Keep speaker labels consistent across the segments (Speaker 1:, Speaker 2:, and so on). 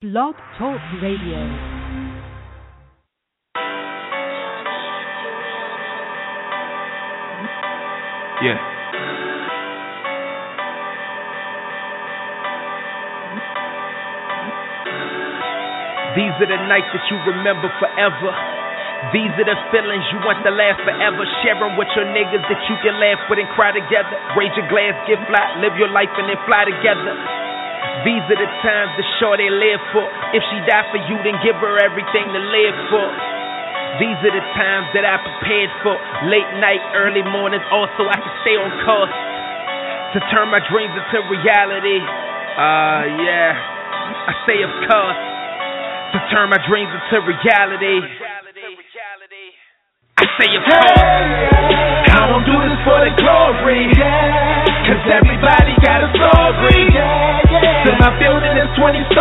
Speaker 1: Blog Talk Radio.
Speaker 2: Yeah. These are the nights that you remember forever. These are the feelings you want to last forever. Sharing with your niggas that you can laugh with and cry together. Raise your glass, get fly, live your life and then fly together. These are the times the they live for. If she die for you, then give her everything to live for. These are the times that I prepared for. Late night, early mornings, also I can stay on course to turn my dreams into reality. Uh, yeah, I say of course to turn my dreams into reality. I say of course. I don't do this for the glory. Cause everybody got a story. 27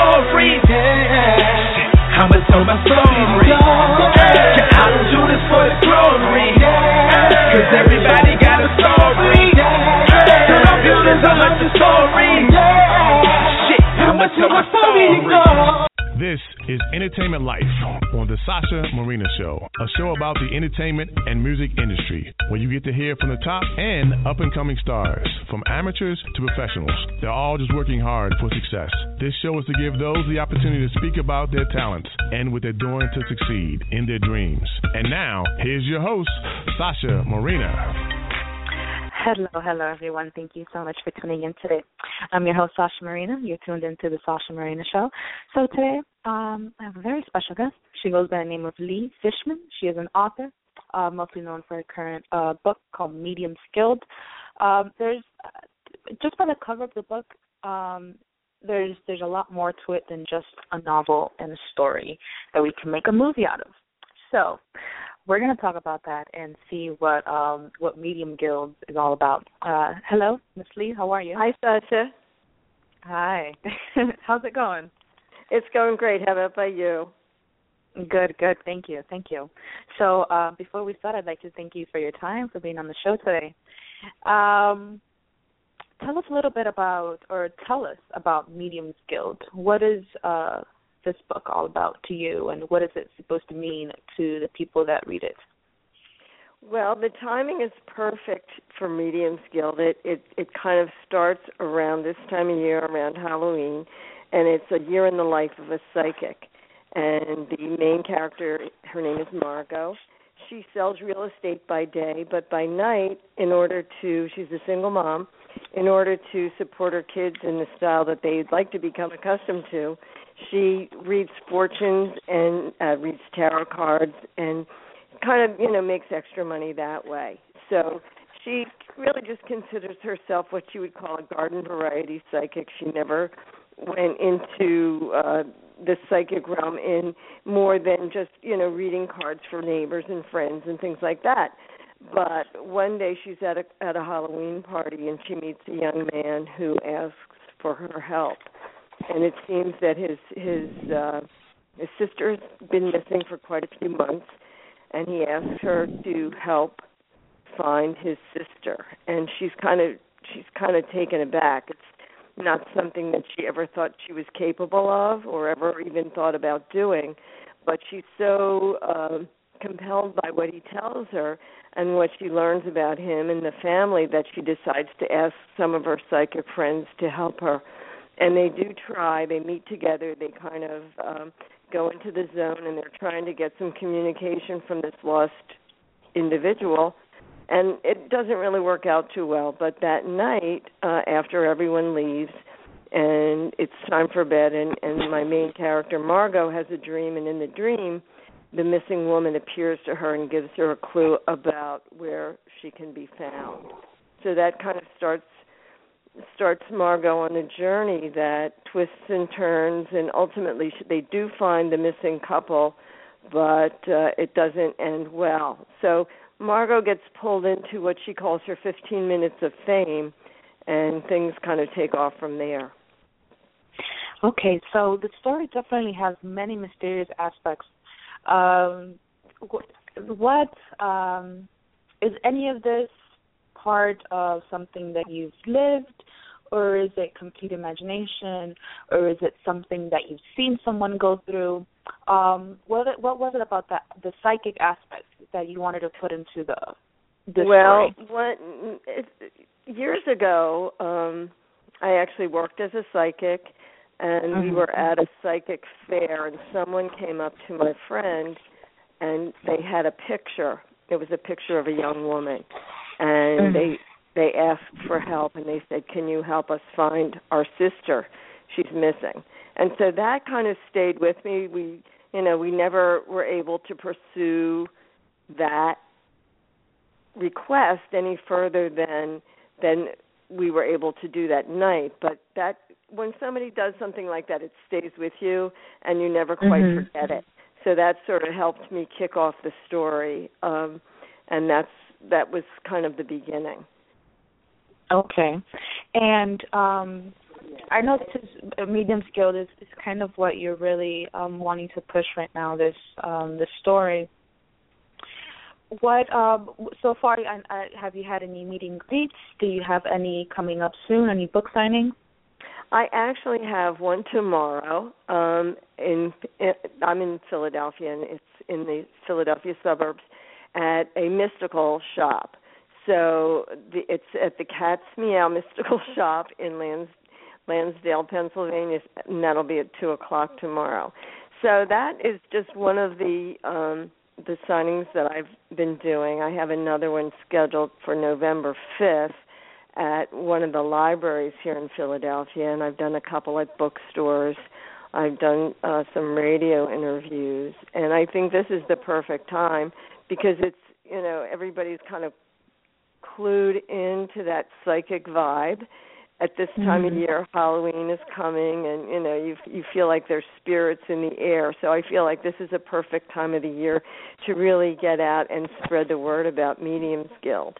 Speaker 2: the
Speaker 3: entertainment and music industry, where you get to hear from the top and up and coming stars, from amateurs to professionals. They're all just working hard for success. This show is to give those the opportunity to speak about their talents and what they're doing to succeed in their dreams. And now, here's your host, Sasha Marina.
Speaker 4: Hello, hello everyone. Thank you so much for tuning in today. I'm your host Sasha Marina. You're tuned into the Sasha Marina Show. So today, um, I have a very special guest. She goes by the name of Lee Fishman. She is an author, uh, mostly known for her current uh, book called Mediums Guild. Um, there's uh, just by the cover of the book, um, there's there's a lot more to it than just a novel and a story that we can make a movie out of. So, we're going to talk about that and see what um what Medium Guild is all about. Uh hello, Miss Lee, how are you?
Speaker 5: Hi, Sasha.
Speaker 4: Hi. How's it going?
Speaker 5: It's going great. How about by you?
Speaker 4: Good, good. Thank you. Thank you. So, uh before we start, I'd like to thank you for your time for being on the show today. Um tell us a little bit about or tell us about Medium Guild. What is uh this book all about to you, and what is it supposed to mean to the people that read it?
Speaker 5: Well, the timing is perfect for Mediums Guild. It it it kind of starts around this time of year, around Halloween, and it's a year in the life of a psychic. And the main character, her name is Margot. She sells real estate by day, but by night, in order to, she's a single mom, in order to support her kids in the style that they'd like to become accustomed to, she reads fortunes and uh, reads tarot cards and kind of you know makes extra money that way. So she really just considers herself what she would call a garden variety psychic. She never went into uh the psychic realm in more than just you know reading cards for neighbors and friends and things like that. But one day she's at a at a Halloween party and she meets a young man who asks for her help. And it seems that his his uh his sister's been missing for quite a few months. And he asks her to help find his sister. And she's kind of she's kind of taken aback. It's not something that she ever thought she was capable of or ever even thought about doing but she's so uh, compelled by what he tells her and what she learns about him and the family that she decides to ask some of her psychic friends to help her and they do try. They meet together. They kind of um, go into the zone, and they're trying to get some communication from this lost individual. And it doesn't really work out too well. But that night, uh, after everyone leaves, and it's time for bed, and, and my main character Margot has a dream, and in the dream, the missing woman appears to her and gives her a clue about where she can be found. So that kind of starts starts Margot on a journey that twists and turns, and ultimately they do find the missing couple, but uh, it doesn't end well. So Margot gets pulled into what she calls her 15 minutes of fame, and things kind of take off from there.
Speaker 4: Okay, so the story definitely has many mysterious aspects. Um, what um, is any of this part of something that you've lived, or is it complete imagination, or is it something that you've seen someone go through? Um, what what was it about that the psychic aspect that you wanted to put into the the
Speaker 5: well,
Speaker 4: story?
Speaker 5: what it, years ago, um, I actually worked as a psychic, and we
Speaker 4: Mhm.
Speaker 5: were at a psychic fair, and someone came up to my friend, and they had a picture. It was a picture of a young woman, and
Speaker 4: Mhm.
Speaker 5: they they asked for help, and they said, "Can you help us find our sister? She's missing." And so that kind of stayed with me. We, you know, we never were able to pursue that request any further than than we were able to do that night but that when somebody does something like that it stays with you and you never quite
Speaker 4: Mhm.
Speaker 5: forget it so that sort of helped me kick off the story um and that's that was kind of the beginning
Speaker 4: Okay, and um, I know is uh, medium skill is, is kind of what you're really um, wanting to push right now. This um, this story. What um, so far? I, I, have you had any meeting greets? Do you have any coming up soon? Any book signings?
Speaker 5: I actually have one tomorrow. Um, in, in I'm in Philadelphia, and it's in the Philadelphia suburbs at a mystical shop. So the, it's at the Cat's Meow Mystical Shop in Lans, Lansdale, Pennsylvania, and that'll be at two o'clock tomorrow. So that is just one of the um, the signings that I've been doing. I have another one scheduled for November fifth at one of the libraries here in Philadelphia, and I've done a couple at bookstores. I've done uh, some radio interviews, and I think this is the perfect time because it's you know everybody's kind of clued into that psychic vibe. At this time of
Speaker 4: Mhm.
Speaker 5: year, Halloween is coming, and you know you you feel like there's spirits in the air. So I feel like this is a perfect time of the year to really get out and spread the word about Mediums Guild.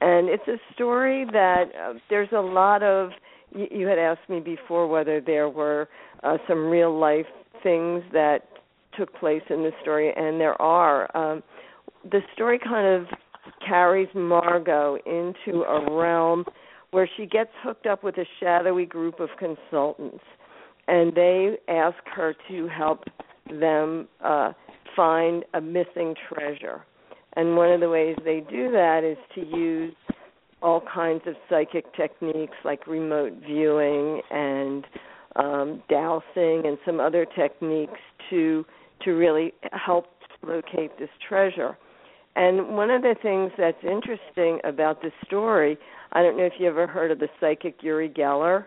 Speaker 5: And it's a story that uh, there's a lot of. You, you had asked me before whether there were uh, some real life things that took place in the story, and there are. Um, the story kind of carries Margot into a realm where she gets hooked up with a shadowy group of consultants, and they ask her to help them uh, find a missing treasure. And one of the ways they do that is to use all kinds of psychic techniques like remote viewing and um, dowsing and some other techniques to to really help locate this treasure. And one of the things that's interesting about this story, I don't know if you ever heard of the psychic Uri Geller.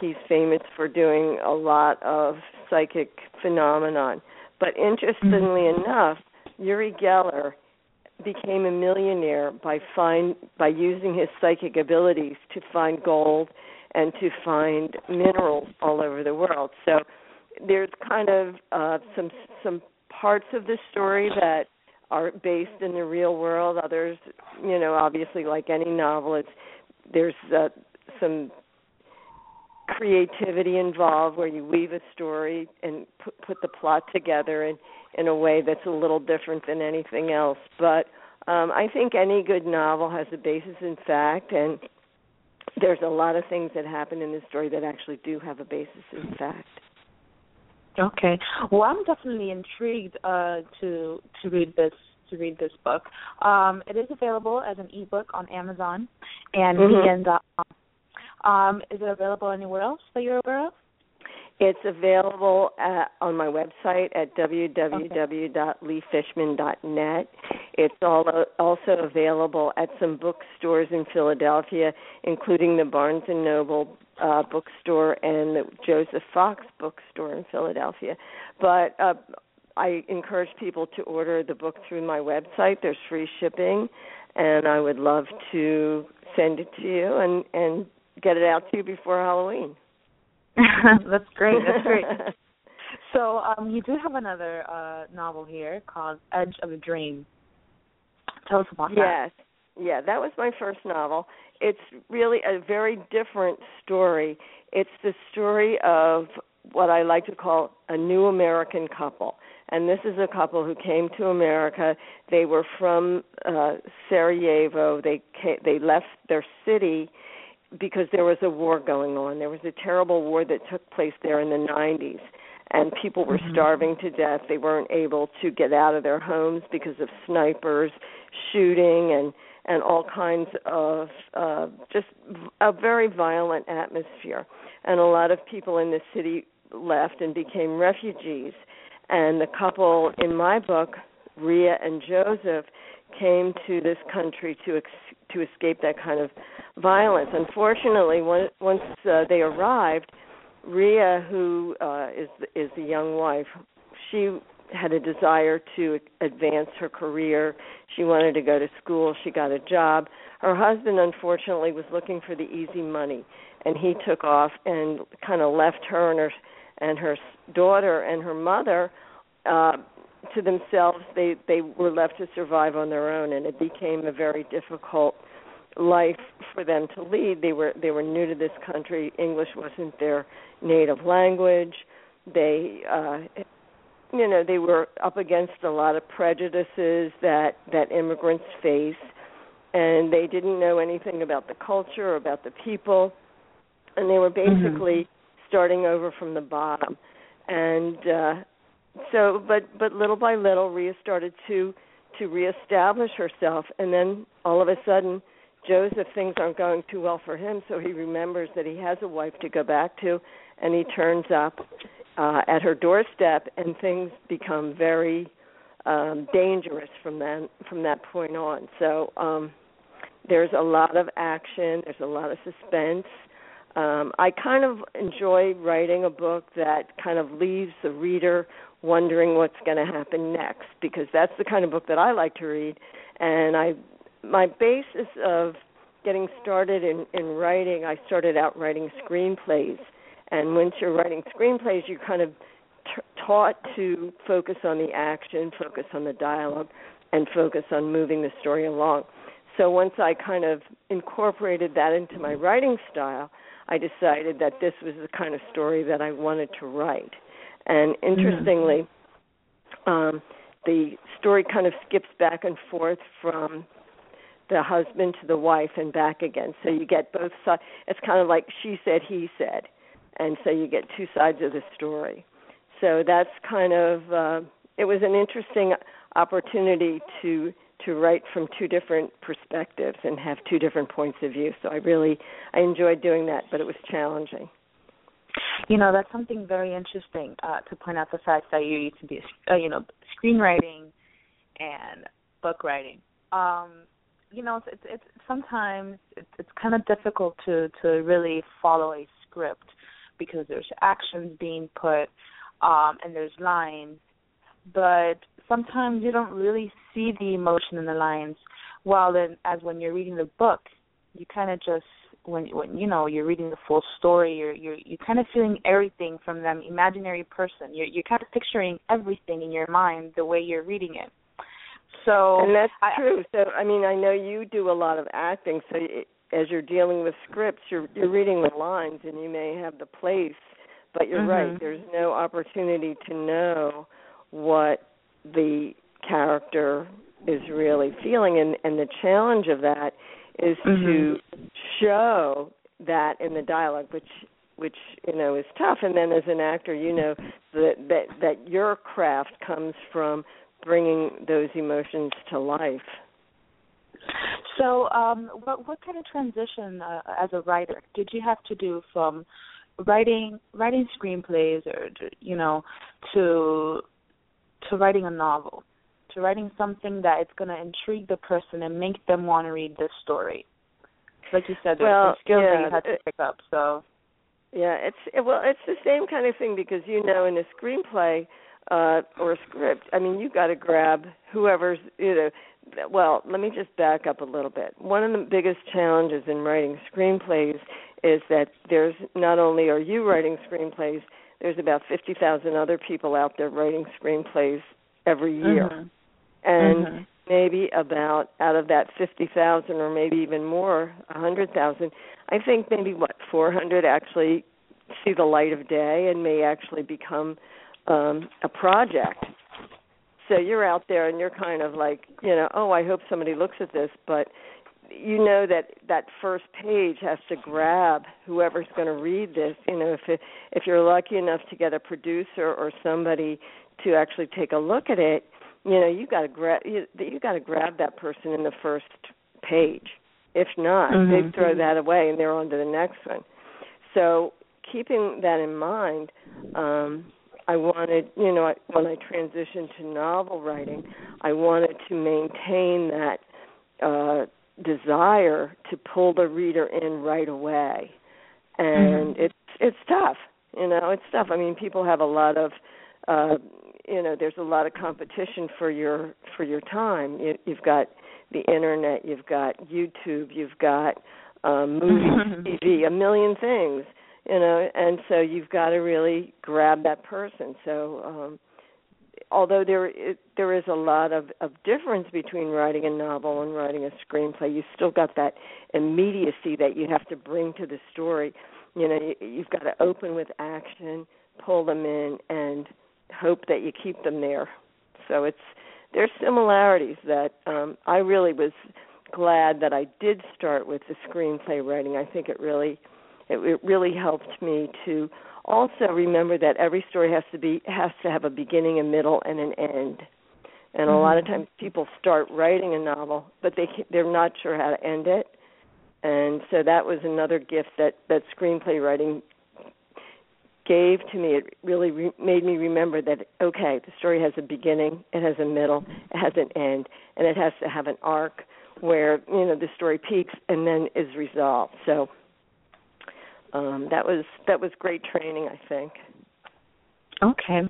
Speaker 5: He's famous for doing a lot of psychic phenomenon. But interestingly enough, Uri Geller became a millionaire by find by using his psychic abilities to find gold and to find minerals all over the world. So there's kind of uh, some some parts of the story that are based in the real world. Others, you know, obviously like any novel, it's there's uh, some creativity involved where you weave a story and put, put the plot together in in a way that's a little different than anything else. But um, I think any good novel has a basis in fact, and there's a lot of things that happen in this story that actually do have a basis in fact.
Speaker 4: Okay. Well, I'm definitely intrigued uh, to to read this to read this book. Um, it is available as an ebook on Amazon and
Speaker 5: Mhm.
Speaker 4: BN.com. Um, is it available anywhere else that you're aware of?
Speaker 5: It's available at, on my website at www.leefishman.net. It's all, also available at some bookstores in Philadelphia, including the Barnes and Noble uh, bookstore and the Joseph Fox bookstore in Philadelphia. But uh, I encourage people to order the book through my website. There's free shipping, and I would love to send it to you and and get it out to you before Halloween.
Speaker 4: That's great. That's great. so um, you do have another uh, novel here called Edge of a Dream. Tell us about that.
Speaker 5: Yes. Yeah, that was my first novel. It's really a very different story. It's the story of what I like to call a new American couple. And this is a couple who came to America. They were from uh Sarajevo. They came, they left their city because there was a war going on. There was a terrible war that took place there in the 90s and people were
Speaker 4: Mhm.
Speaker 5: starving to death. They weren't able to get out of their homes because of snipers shooting and and all kinds of uh just a very violent atmosphere. And a lot of people in the city left and became refugees. And the couple in my book, Ria and Joseph, came to this country to ex- to escape that kind of violence. Unfortunately, once once uh, they arrived, Ria, who uh, is is the young wife, she had a desire to advance her career. She wanted to go to school. She got a job. Her husband, unfortunately, was looking for the easy money, and he took off and kind of left her and her and her daughter and her mother uh, to themselves. They they were left to survive on their own, and it became a very difficult life for them to lead. They were they were new to this country. English wasn't their native language. They uh you know, they were up against a lot of prejudices that that immigrants face and they didn't know anything about the culture about the people and they were basically mm-hmm. Starting over from the bottom. And uh so but but little by little Ria started to to reestablish herself and then all of a sudden Joseph things aren't going too well for him, so he remembers that he has a wife to go back to, and he turns up uh, at her doorstep, and things become very um, dangerous from that from that point on. So um, there's a lot of action, there's a lot of suspense. Um, I kind of enjoy writing a book that kind of leaves the reader wondering what's going to happen next because that's the kind of book that I like to read, and I my basis of getting started in in writing i started out writing screenplays. And once you're writing screenplays you're kind of t- taught to focus on the action focus on the dialogue and focus on moving the story along. So once i kind of incorporated that into my writing style i decided that this was the kind of story that i wanted to write and interestingly mm-hmm. um the story kind of skips back and forth from the husband to the wife and back again. So you get both sides. It's kind of like she said, he said, and so you get two sides of the story. So that's kind of uh, it was an interesting opportunity to to write from two different perspectives and have two different points of view. So I really I enjoyed doing that, but it was challenging.
Speaker 4: You know, that's something very interesting uh, to point out the fact that you used to be, uh, you know, screenwriting and book writing. Um, you know, it's it's sometimes it's, it's kind of difficult to to really follow a script because there's actions being put um and there's lines, but sometimes you don't really see the emotion in the lines. While then, as when you're reading the book, you kind of just when when you know you're reading the full story, you're you're you're kind of feeling everything from them imaginary person. You're you're kind of picturing everything in your mind the way you're reading it. So
Speaker 5: and that's
Speaker 4: I,
Speaker 5: true. So I mean, I know you do a lot of acting. So it, as you're dealing with scripts, you're you're reading the lines, and you may have the place, but you're
Speaker 4: mm-hmm.
Speaker 5: right. There's no opportunity to know what the character is really feeling, and and the challenge of that is
Speaker 4: mm-hmm.
Speaker 5: to show that in the dialogue, which which you know is tough. And then as an actor, you know that that that your craft comes from bringing those emotions to life.
Speaker 4: So, um, what what kind of transition uh, as a writer did you have to do from writing writing screenplays or you know to to writing a novel to writing something that it's going to intrigue the person and make them want to read this story? Like you said, there's
Speaker 5: well,
Speaker 4: skills
Speaker 5: yeah,
Speaker 4: that you had to pick up. So.
Speaker 5: Yeah, it's it, well, it's the same kind of thing because you know in a screenplay uh, or a script. I mean, you've got to grab whoever's you know. Well, let me just back up a little bit. One of the biggest challenges in writing screenplays is that there's not only are you writing screenplays, there's about fifty thousand other people out there writing screenplays every year,
Speaker 4: mm-hmm.
Speaker 5: and
Speaker 4: mm-hmm.
Speaker 5: maybe about out of that fifty thousand, or maybe even more, a hundred thousand. I think maybe what four hundred actually see the light of day and may actually become um, a project. So you're out there and you're kind of like, you know, oh, I hope somebody looks at this, but you know that that first page has to grab whoever's going to read this. You know, if it, if you're lucky enough to get a producer or somebody to actually take a look at it, you know, you got to grab you, you got to grab that person in the first page. If not,
Speaker 4: mm-hmm.
Speaker 5: they throw that away and they're on to the next one. So keeping that in mind, um, I wanted, you know, when I transitioned to novel writing, I wanted to maintain that uh, desire to pull the reader in right away, and
Speaker 4: mm-hmm.
Speaker 5: it's it's tough. You know, it's tough. I mean, people have a lot of, uh, you know, there's a lot of competition for your for your time. You, you've got the internet, you've got YouTube, you've got um, movies, TV, a million things you know and so you've got to really grab that person so um although there it, there is a lot of of difference between writing a novel and writing a screenplay you still got that immediacy that you have to bring to the story. You know you, you've got to open with action pull them in and hope that you keep them there. So it's there's similarities that um I really was glad that I did start with the screenplay writing. I think it really it, it really helped me to also remember that every story has to be has to have a beginning, a middle, and an end. And a lot of
Speaker 4: Mm-hmm.
Speaker 5: times people start writing a novel, but they they're not sure how to end it. And so that was another gift that that screenplay writing gave to me. It really re- made me remember that okay, the story has a beginning, it has a middle, it has an end, and it has to have an arc where you know the story peaks and then is resolved. So um, that was that was great training, I think.
Speaker 4: Okay,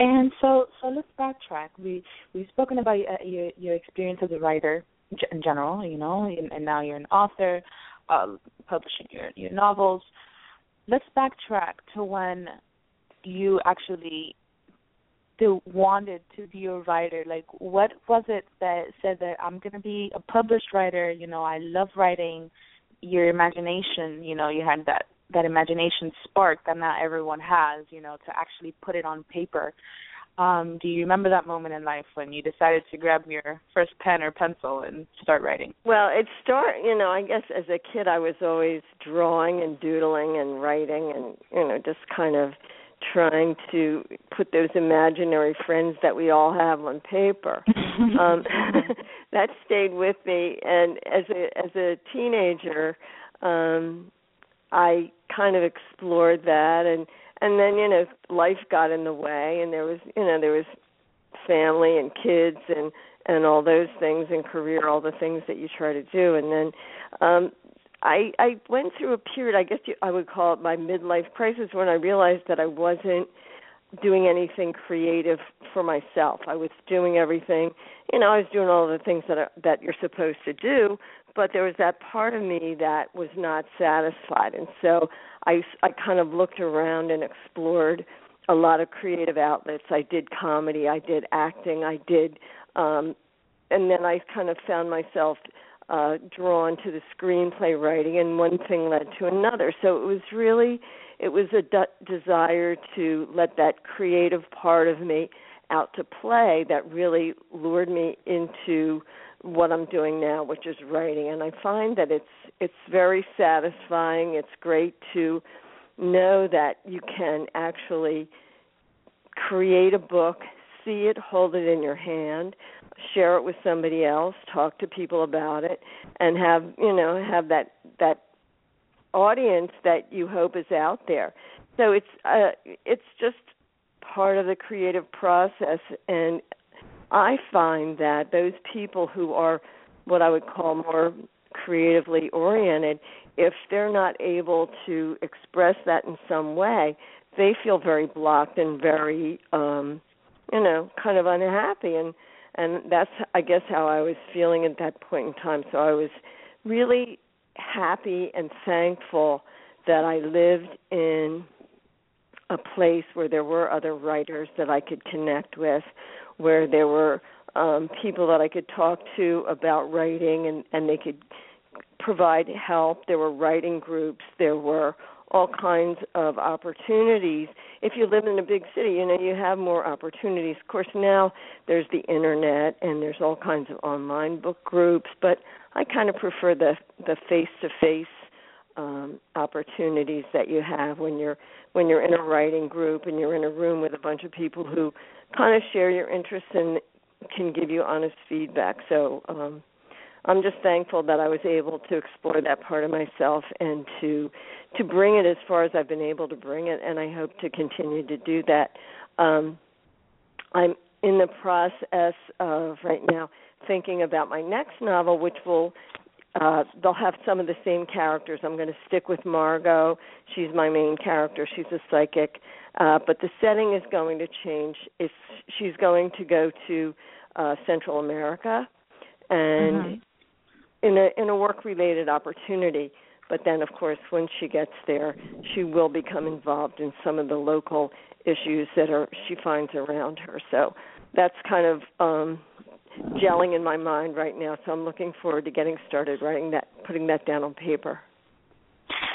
Speaker 4: and so so let's backtrack. We we've spoken about uh, your your experience as a writer in general, you know, and, and now you're an author, uh, publishing your your novels. Let's backtrack to when you actually wanted to be a writer. Like, what was it that said that I'm going to be a published writer? You know, I love writing. Your imagination, you know, you had that that imagination spark that not everyone has, you know, to actually put it on paper. Um, do you remember that moment in life when you decided to grab your first pen or pencil and start writing?
Speaker 5: Well, it start, you know, I guess as a kid I was always drawing and doodling and writing and, you know, just kind of trying to put those imaginary friends that we all have on paper. um that stayed with me and as a as a teenager um I kind of explored that and and then you know life got in the way and there was you know there was family and kids and and all those things and career all the things that you try to do and then um I I went through a period I guess you, I would call it my midlife crisis when I realized that I wasn't doing anything creative for myself. I was doing everything, you know, I was doing all the things that are, that you're supposed to do, but there was that part of me that was not satisfied. And so i i kind of looked around and explored a lot of creative outlets. I did comedy i did acting i did um and then i kind of found myself uh drawn to the screenplay writing and one thing led to another. So it was really it was a de- desire to let that creative part of me out to play that really lured me into what I'm doing now, which is writing, and I find that it's it's very satisfying. It's great to know that you can actually create a book, see it, hold it in your hand, share it with somebody else, talk to people about it, and have you know have that that audience that you hope is out there. So it's uh, it's just part of the creative process, and I find that those people who are what I would call more creatively oriented, if they're not able to express that in some way, they feel very blocked and very um you know, kind of unhappy and and that's I guess how I was feeling at that point in time. So I was really happy and thankful that I lived in a place where there were other writers that I could connect with where there were um, people that I could talk to about writing and, and they could provide help. There were writing groups. There were all kinds of opportunities if you live in a big city, you know, you have more opportunities. Of course, now there's the internet and there's all kinds of online book groups, but I kind of prefer the the face-to-face um opportunities that you have when you're when you're in a writing group and you're in a room with a bunch of people who kind of share your interests and can give you honest feedback. So, um I'm just thankful that I was able to explore that part of myself and to to bring it as far as I've been able to bring it, and I hope to continue to do that. Um, I'm in the process of right now thinking about my next novel, which will uh, they'll have some of the same characters. I'm going to stick with Margot. She's my main character. She's a psychic, uh, but the setting is going to change. It's she's going to go to uh, Central America, and
Speaker 4: Mhm.
Speaker 5: in a in a work related opportunity. But then, of course, when she gets there, she will become involved in some of the local issues that are she finds around her. So that's kind of um, gelling in my mind right now. So I'm looking forward to getting started writing that, putting that down on paper.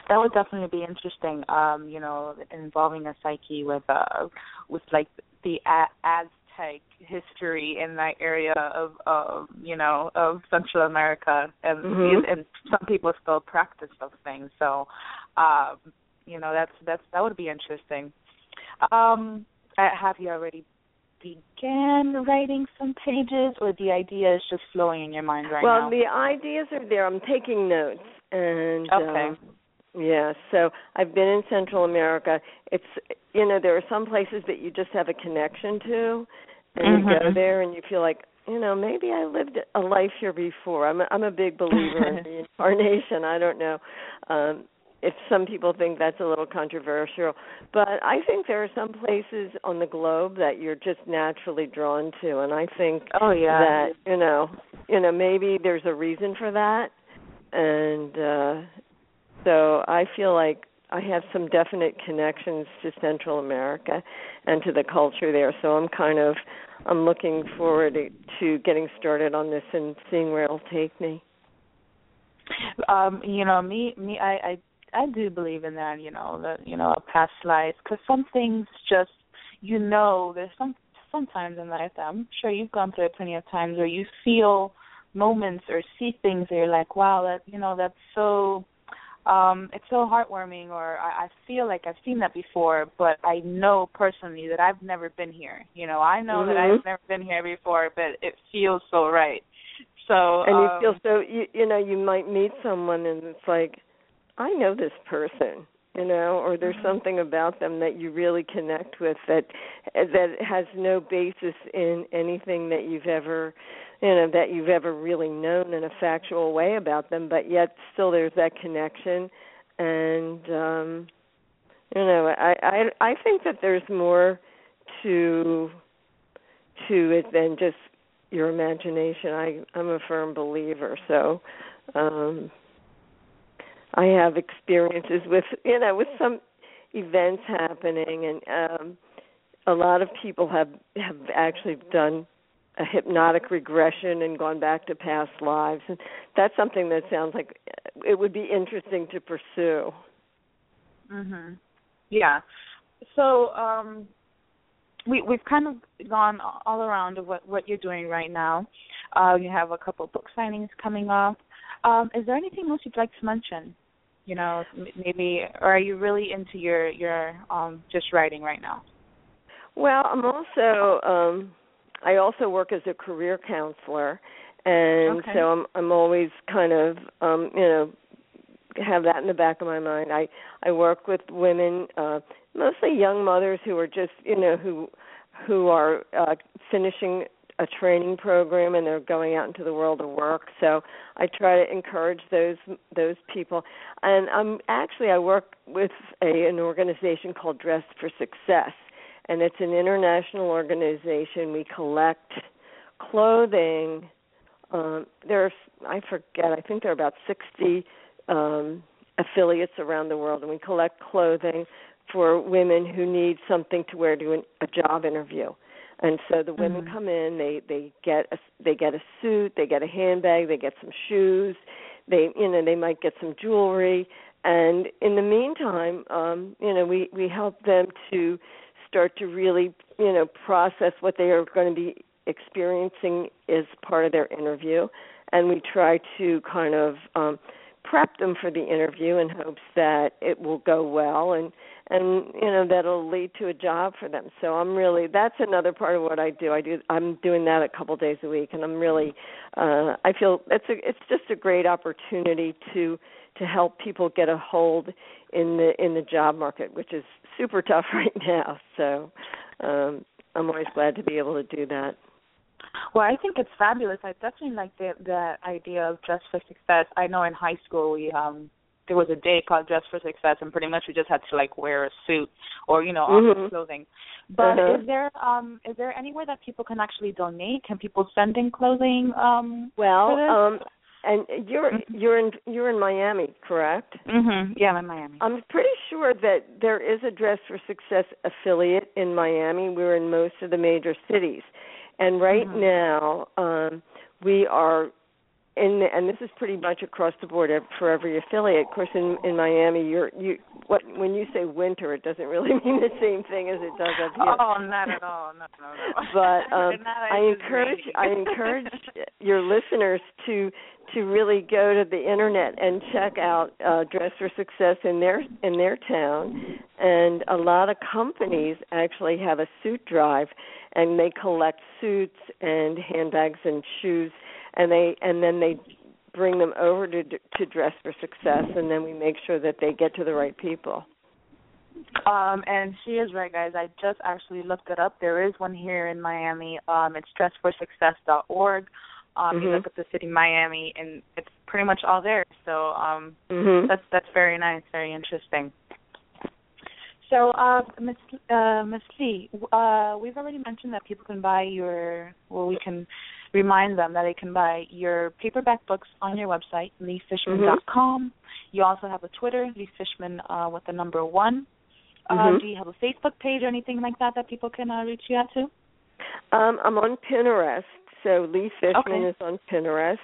Speaker 4: That would definitely be interesting. Um, you know, involving a psyche with uh with like the A- Aztec history in that area of of you know of Central America, and
Speaker 5: Mhm.
Speaker 4: and some people still practice those things. So, um, you know, that's that's that would be interesting. Um, have you already began writing some pages, or the idea is just flowing in your mind right
Speaker 5: well,
Speaker 4: now?
Speaker 5: Well, the ideas are there. I'm taking notes, and
Speaker 4: Okay.
Speaker 5: um, yeah. So I've been in Central America. It's you know there are some places that you just have a connection to, and you go
Speaker 4: Mhm.
Speaker 5: there and you feel like you know maybe I lived a life here before. I'm a, I'm a big believer in reincarnation. I don't know. Um, if some people think that's a little controversial, but I think there are some places on the globe that you're just naturally drawn to, and I think
Speaker 4: oh yeah.
Speaker 5: that you know you know maybe there's a reason for that and uh so i feel like i have some definite connections to central america and to the culture there so i'm kind of i'm looking forward to getting started on this and seeing where it'll take me
Speaker 4: um you know me me i i i do believe in that you know that you know a past life because some things just you know there's some sometimes in life that i'm sure you've gone through it plenty of times where you feel moments or see things that you're like wow that you know that's so um it's so heartwarming or I, I feel like I've seen that before but I know personally that I've never been here. You know, I know that
Speaker 5: Mhm.
Speaker 4: I've never been here before but it feels so right. So
Speaker 5: and you
Speaker 4: um,
Speaker 5: feel so you you know you might meet someone and it's like i know this person you know or there's
Speaker 4: Mhm.
Speaker 5: something about them that you really connect with that that has no basis in anything that you've ever you know that you've ever really known in a factual way about them but yet still there's that connection and um you know i i i think that there's more to to it than just your imagination. I I'm a firm believer. So um I have experiences with you know with some events happening and um a lot of people have have actually done a hypnotic regression and gone back to past lives and that's something that sounds like it would be interesting to pursue.
Speaker 4: Mhm. Yeah. So um we we've kind of gone all around of what what you're doing right now. Uh you have a couple book signings coming up. Um is there anything else you'd like to mention? You know, maybe or are you really into your your um just writing right now?
Speaker 5: Well, I'm also um I also work as a career counselor and
Speaker 4: Okay.
Speaker 5: so I'm I'm always kind of um you know have that in the back of my mind. I I work with women uh mostly young mothers who are just, you know, who who are uh finishing a training program and they're going out into the world of work. So I try to encourage those those people. And I'm actually I work with a an organization called Dress for Success and it's an international organization. We collect clothing. Um, there's I forget. I think there are about sixty um, affiliates around the world, and we collect clothing for women who need something to wear to an, a job interview. And so the women
Speaker 4: Mhm.
Speaker 5: come in, they they get a they get a suit, they get a handbag, they get some shoes, they you know they might get some jewelry, and in the meantime, um, you know, we we help them to start to really, you know, process what they are going to be experiencing as part of their interview, and we try to kind of um, prep them for the interview in hopes that it will go well. And and you know that'll lead to a job for them so i'm really that's another part of what i do i do i'm doing that a couple days a week and i'm really uh i feel it's a it's just a great opportunity to to help people get a hold in the in the job market which is super tough right now so um i'm always glad to be able to do that
Speaker 4: well, I think it's fabulous. I definitely like the the idea of dress for success. I know in high school we um there was a day called Dress for Success, and pretty much we just had to like wear a suit or you know office
Speaker 5: mm-hmm.
Speaker 4: clothing. But
Speaker 5: uh-huh.
Speaker 4: is there um is there anywhere that people can actually donate? Can people send in clothing? Um,
Speaker 5: well, um, and you're
Speaker 4: mm-hmm.
Speaker 5: you're in you're in Miami, correct?
Speaker 4: Mhm. Yeah, I'm in Miami.
Speaker 5: I'm pretty sure that there is a Dress for Success affiliate in Miami. We're in most of the major cities, and right
Speaker 4: mm-hmm.
Speaker 5: now um, we are in and this is pretty much across the board for every affiliate. Of course, in in Miami, you're you what when you say winter, it doesn't really mean the same thing as it does up here.
Speaker 4: Oh, not at all. No, no, no.
Speaker 5: But um, I encourage I encourage your listeners to to really go to the internet and check out uh, Dress for Success in their in their town, and a lot of companies actually have a suit drive, and they collect suits and handbags and shoes and they and then they bring them over to to dress for success and then we make sure that they get to the right people
Speaker 4: um and she is right guys i just actually looked it up there is one here in miami um it's dressforsuccess.org um
Speaker 5: mm-hmm.
Speaker 4: you look at the city miami and it's pretty much all there so um
Speaker 5: mm-hmm.
Speaker 4: that's that's very nice very interesting so, uh, Miss uh, Miss Lee, uh, we've already mentioned that people can buy your. Well, we can remind them that they can buy your paperback books on your website, leefishman.com.
Speaker 5: Mm-hmm.
Speaker 4: You also have a Twitter, Lee Fishman uh, with the number one. Uh,
Speaker 5: mm-hmm.
Speaker 4: do you have a Facebook page or anything like that that people can uh, reach you out to?
Speaker 5: Um, I'm on Pinterest, so Lee Fishman
Speaker 4: okay.
Speaker 5: is on Pinterest.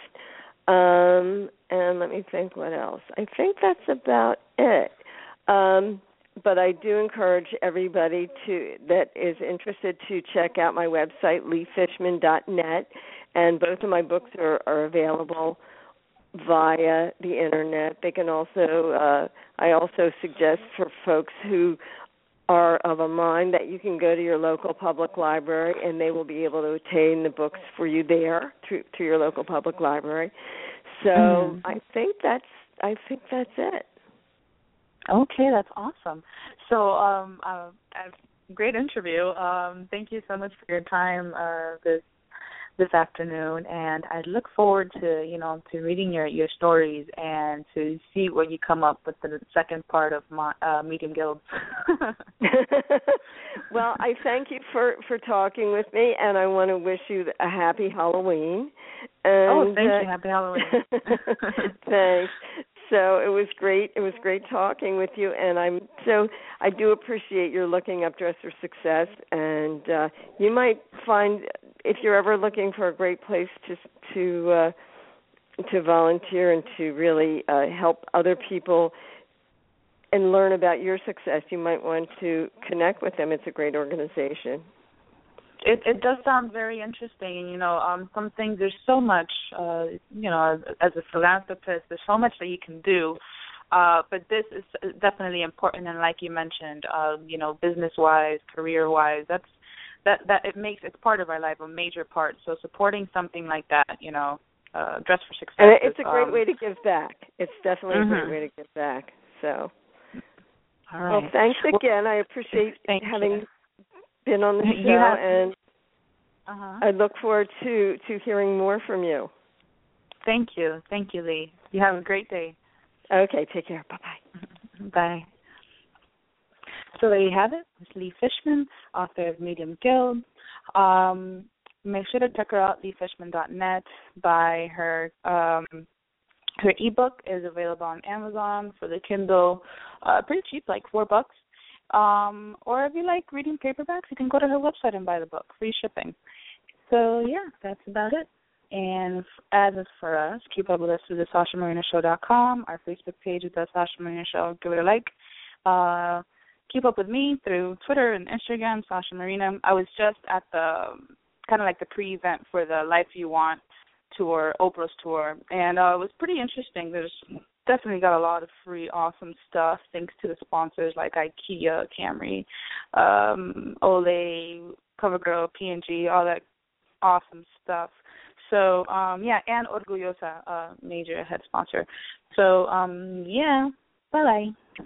Speaker 5: Um, and let me think what else. I think that's about it. Um, but I do encourage everybody to that is interested to check out my website leefishman.net, and both of my books are, are available via the internet. They can also uh, I also suggest for folks who are of a mind that you can go to your local public library and they will be able to obtain the books for you there through to your local public library. So
Speaker 4: mm-hmm.
Speaker 5: I think that's I think that's it.
Speaker 4: Okay, that's awesome. So, um, uh, great interview. Um, thank you so much for your time uh, this this afternoon, and I look forward to you know to reading your your stories and to see what you come up with the second part of my uh, Medium Guild.
Speaker 5: well, I thank you for for talking with me, and I want to wish you a happy Halloween. And,
Speaker 4: oh, thank
Speaker 5: uh,
Speaker 4: you. Happy Halloween.
Speaker 5: Thanks so it was great it was great talking with you and i'm so i do appreciate your looking up dress for success and uh you might find if you're ever looking for a great place to to uh to volunteer and to really uh help other people and learn about your success you might want to connect with them. It's a great organization.
Speaker 4: It it does sound very interesting and you know um some things there's so much uh you know as a philanthropist there's so much that you can do uh but this is definitely important and like you mentioned uh you know business wise career wise that's that that it makes it's part of our life a major part so supporting something like that you know uh dress for success
Speaker 5: and it's
Speaker 4: is,
Speaker 5: a great
Speaker 4: um,
Speaker 5: way to give back it's definitely
Speaker 4: mm-hmm.
Speaker 5: a great way to give back so
Speaker 4: all right.
Speaker 5: well thanks
Speaker 4: well,
Speaker 5: again i appreciate having
Speaker 4: you
Speaker 5: been on the show
Speaker 4: have,
Speaker 5: and
Speaker 4: uh-huh.
Speaker 5: I look forward to to hearing more from you.
Speaker 4: Thank you. Thank you, Lee. You have a great day.
Speaker 5: Okay, take care. Bye-bye.
Speaker 4: Bye. So there you have it. It's Lee Fishman, author of Medium Guild. Um, make sure to check her out, leefishman.net. Buy her um, her ebook is available on Amazon for the Kindle, uh, pretty cheap, like four bucks. Um, or if you like reading paperbacks, you can go to her website and buy the book, free shipping. So yeah, that's about it. And as is for us, keep up with us through the SashaMarinaShow.com, our Facebook page is the Sasha Marina Show. Give it a like. Uh, keep up with me through Twitter and Instagram, Sasha Marina. I was just at the kind of like the pre-event for the Life You Want tour, Oprah's tour, and uh, it was pretty interesting. There's definitely got a lot of free, awesome stuff thanks to the sponsors like IKEA, Camry, um, Olay, CoverGirl, P&G, all that awesome stuff. So um yeah, and Orgullosa, uh major head sponsor. So um yeah, bye bye.